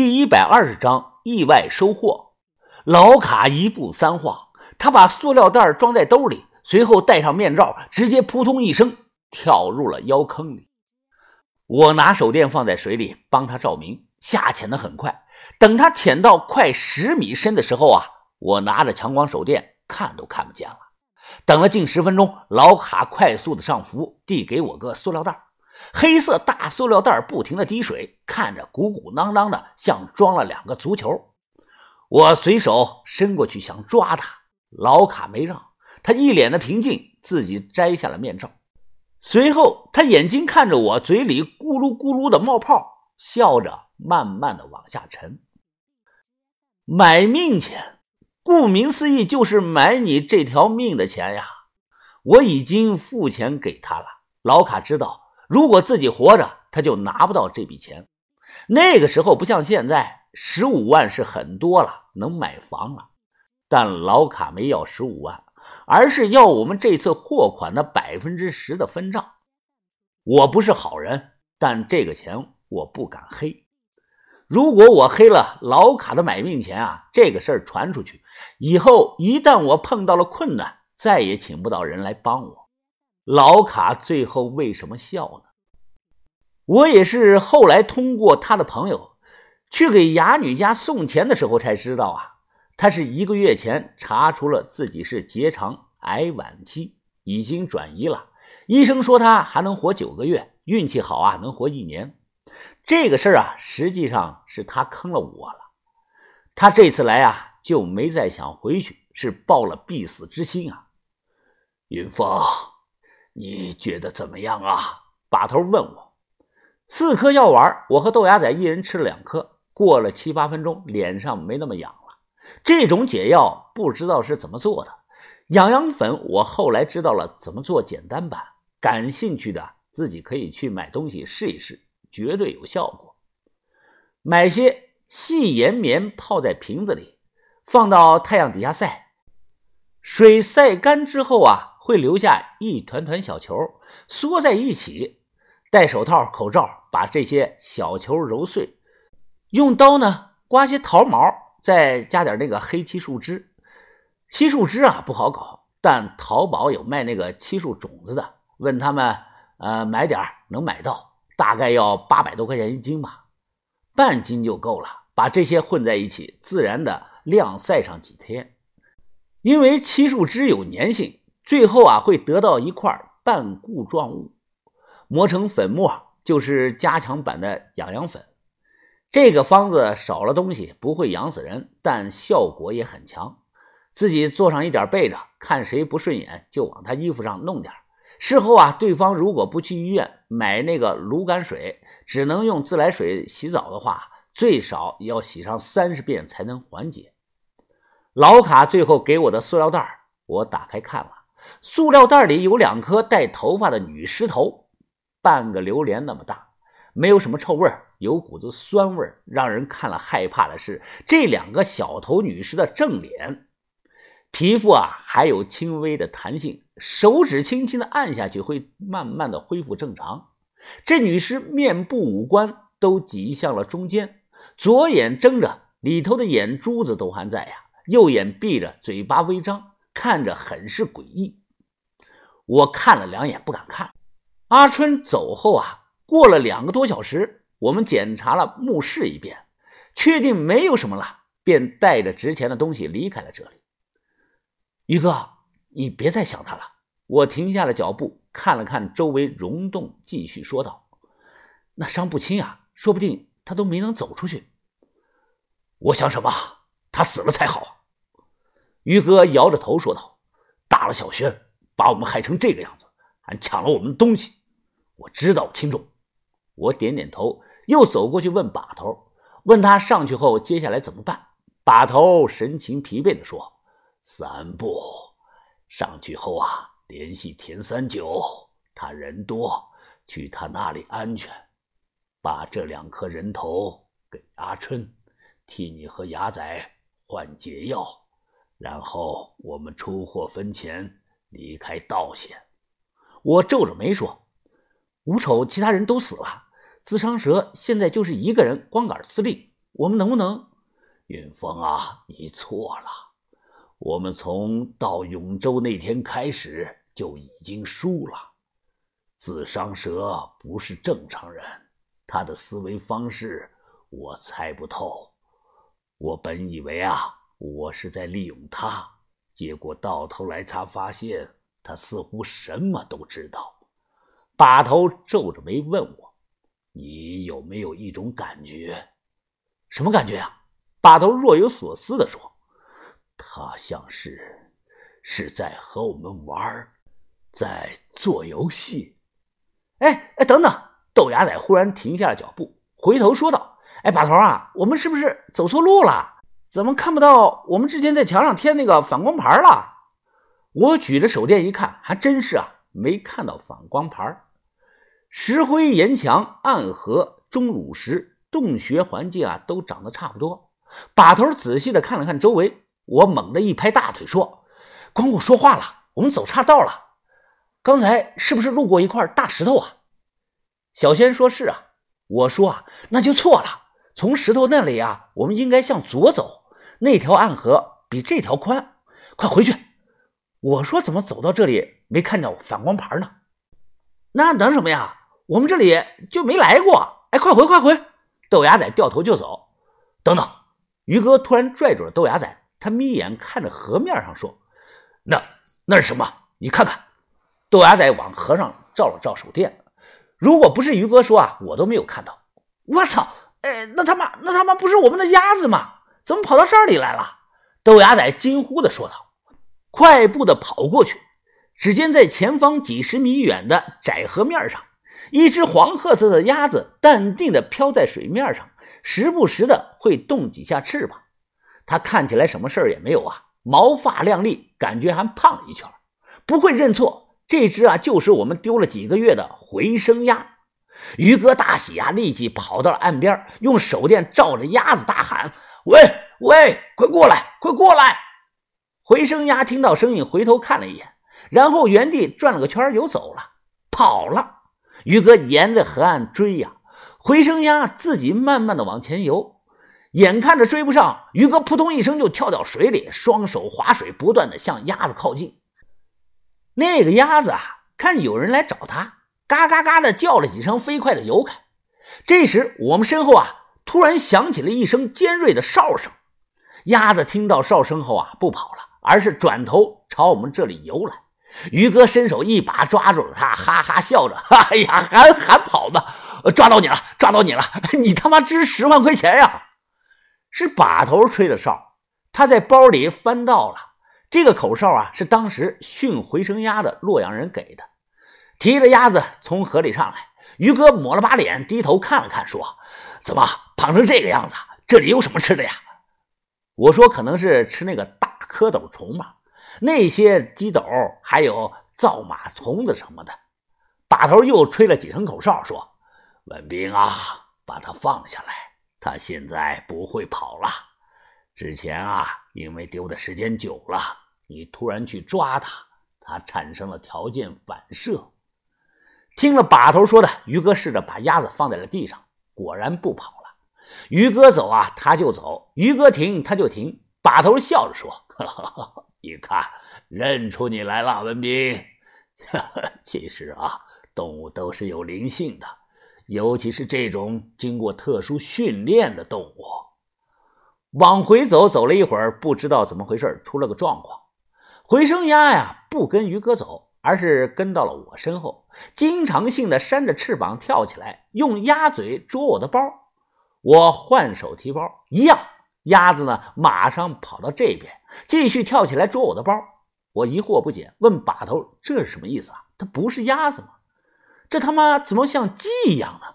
第一百二十章意外收获。老卡一步三晃，他把塑料袋装在兜里，随后戴上面罩，直接扑通一声跳入了腰坑里。我拿手电放在水里帮他照明，下潜的很快。等他潜到快十米深的时候啊，我拿着强光手电看都看不见了。等了近十分钟，老卡快速的上浮，递给我个塑料袋。黑色大塑料袋不停的滴水，看着鼓鼓囊囊的，像装了两个足球。我随手伸过去想抓他，老卡没让，他一脸的平静，自己摘下了面罩。随后，他眼睛看着我，嘴里咕噜咕噜的冒泡，笑着慢慢的往下沉。买命钱，顾名思义就是买你这条命的钱呀！我已经付钱给他了，老卡知道。如果自己活着，他就拿不到这笔钱。那个时候不像现在，十五万是很多了，能买房了。但老卡没要十五万，而是要我们这次货款的百分之十的分账。我不是好人，但这个钱我不敢黑。如果我黑了老卡的买命钱啊，这个事儿传出去以后，一旦我碰到了困难，再也请不到人来帮我。老卡最后为什么笑呢？我也是后来通过他的朋友去给哑女家送钱的时候才知道啊，他是一个月前查出了自己是结肠癌晚期，已经转移了。医生说他还能活九个月，运气好啊能活一年。这个事儿啊，实际上是他坑了我了。他这次来啊，就没再想回去，是抱了必死之心啊。云峰。你觉得怎么样啊？把头问我。四颗药丸，我和豆芽仔一人吃了两颗。过了七八分钟，脸上没那么痒了。这种解药不知道是怎么做的。痒痒粉，我后来知道了怎么做简单版。感兴趣的自己可以去买东西试一试，绝对有效果。买些细盐棉泡在瓶子里，放到太阳底下晒。水晒干之后啊。会留下一团团小球，缩在一起。戴手套、口罩，把这些小球揉碎。用刀呢，刮些桃毛，再加点那个黑漆树枝。漆树枝啊不好搞，但淘宝有卖那个漆树种子的，问他们，呃，买点能买到，大概要八百多块钱一斤吧，半斤就够了。把这些混在一起，自然的晾晒上几天，因为漆树枝有粘性。最后啊，会得到一块半固状物，磨成粉末，就是加强版的痒痒粉。这个方子少了东西，不会痒死人，但效果也很强。自己做上一点备着，看谁不顺眼就往他衣服上弄点。事后啊，对方如果不去医院买那个炉甘水，只能用自来水洗澡的话，最少要洗上三十遍才能缓解。老卡最后给我的塑料袋，我打开看了。塑料袋里有两颗带头发的女尸头，半个榴莲那么大，没有什么臭味儿有股子酸味儿让人看了害怕的是这两个小头女尸的正脸，皮肤啊还有轻微的弹性，手指轻轻的按下去会慢慢的恢复正常。这女尸面部五官都挤向了中间，左眼睁着，里头的眼珠子都还在呀，右眼闭着，嘴巴微张。看着很是诡异，我看了两眼不敢看。阿春走后啊，过了两个多小时，我们检查了墓室一遍，确定没有什么了，便带着值钱的东西离开了这里。于哥，你别再想他了。我停下了脚步，看了看周围溶洞，继续说道：“那伤不轻啊，说不定他都没能走出去。我想什么？他死了才好。”于哥摇着头说道：“打了小轩，把我们害成这个样子，还抢了我们的东西，我知道轻重。”我点点头，又走过去问把头：“问他上去后接下来怎么办？”把头神情疲惫地说：“三步，上去后啊，联系田三九，他人多，去他那里安全。把这两颗人头给阿春，替你和牙仔换解药。”然后我们出货分钱，离开道县。我皱着眉说：“吴丑其他人都死了，自伤蛇现在就是一个人光杆司令，我们能不能？云峰啊，你错了。我们从到永州那天开始就已经输了。自伤蛇不是正常人，他的思维方式我猜不透。我本以为啊，我是在利用他，结果到头来才发现，他似乎什么都知道。把头皱着眉问我：“你有没有一种感觉？什么感觉呀？”把头若有所思地说：“他像是是在和我们玩，在做游戏。”哎哎，等等！豆芽仔忽然停下了脚步，回头说道：“哎，把头啊，我们是不是走错路了？怎么看不到我们之前在墙上贴那个反光牌了？”我举着手电一看，还真是啊，没看到反光牌。石灰岩墙、暗河、钟乳石、洞穴环境啊，都长得差不多。把头仔细的看了看周围，我猛地一拍大腿说：“光顾说话了，我们走岔道了。刚才是不是路过一块大石头啊？”小仙说是啊。我说啊，那就错了。从石头那里啊，我们应该向左走。那条暗河比这条宽。快回去！我说怎么走到这里没看到反光牌呢？那等什么呀？我们这里就没来过。哎，快回快回！豆芽仔掉头就走。等等。于哥突然拽住了豆芽仔，他眯眼看着河面上说：“那那是什么？你看看。”豆芽仔往河上照了照手电，如果不是于哥说啊，我都没有看到。我操！哎，那他妈那他妈不是我们的鸭子吗？怎么跑到这里来了？豆芽仔惊呼的说道，快步的跑过去。只见在前方几十米远的窄河面上，一只黄褐色的鸭子淡定的飘在水面上。时不时的会动几下翅膀，它看起来什么事儿也没有啊，毛发亮丽，感觉还胖了一圈，不会认错，这只啊就是我们丢了几个月的回声鸭。于哥大喜啊，立即跑到了岸边，用手电照着鸭子大喊：“喂喂，快过来，快过来！”回声鸭听到声音，回头看了一眼，然后原地转了个圈游走了，跑了。于哥沿着河岸追呀。回声鸭自己慢慢的往前游，眼看着追不上，于哥扑通一声就跳到水里，双手划水，不断的向鸭子靠近。那个鸭子啊，看有人来找它，嘎嘎嘎的叫了几声，飞快的游开。这时，我们身后啊，突然响起了一声尖锐的哨声。鸭子听到哨声后啊，不跑了，而是转头朝我们这里游来。于哥伸手一把抓住了它，哈哈笑着：“ 哎呀，还还跑呢！”抓到你了，抓到你了！你他妈值十万块钱呀！是把头吹的哨，他在包里翻到了这个口哨啊，是当时训回声鸭的洛阳人给的。提着鸭子从河里上来，于哥抹了把脸，低头看了看，说：“怎么胖成这个样子？这里有什么吃的呀？”我说：“可能是吃那个大蝌蚪虫吧，那些鸡斗还有造马虫子什么的。”把头又吹了几声口哨，说。文斌啊，把他放下来，他现在不会跑了。之前啊，因为丢的时间久了，你突然去抓他，他产生了条件反射。听了把头说的，于哥试着把鸭子放在了地上，果然不跑。于哥走啊，他就走；于哥停，他就停。把头笑着说：“ 你看，认出你来了，文斌。其实啊，动物都是有灵性的。”尤其是这种经过特殊训练的动物，往回走，走了一会儿，不知道怎么回事，出了个状况。回声鸭呀，不跟于哥走，而是跟到了我身后，经常性的扇着翅膀跳起来，用鸭嘴捉我的包。我换手提包，一样，鸭子呢，马上跑到这边，继续跳起来捉我的包。我疑惑不解，问把头：“这是什么意思啊？它不是鸭子吗？”这他妈怎么像鸡一样呢？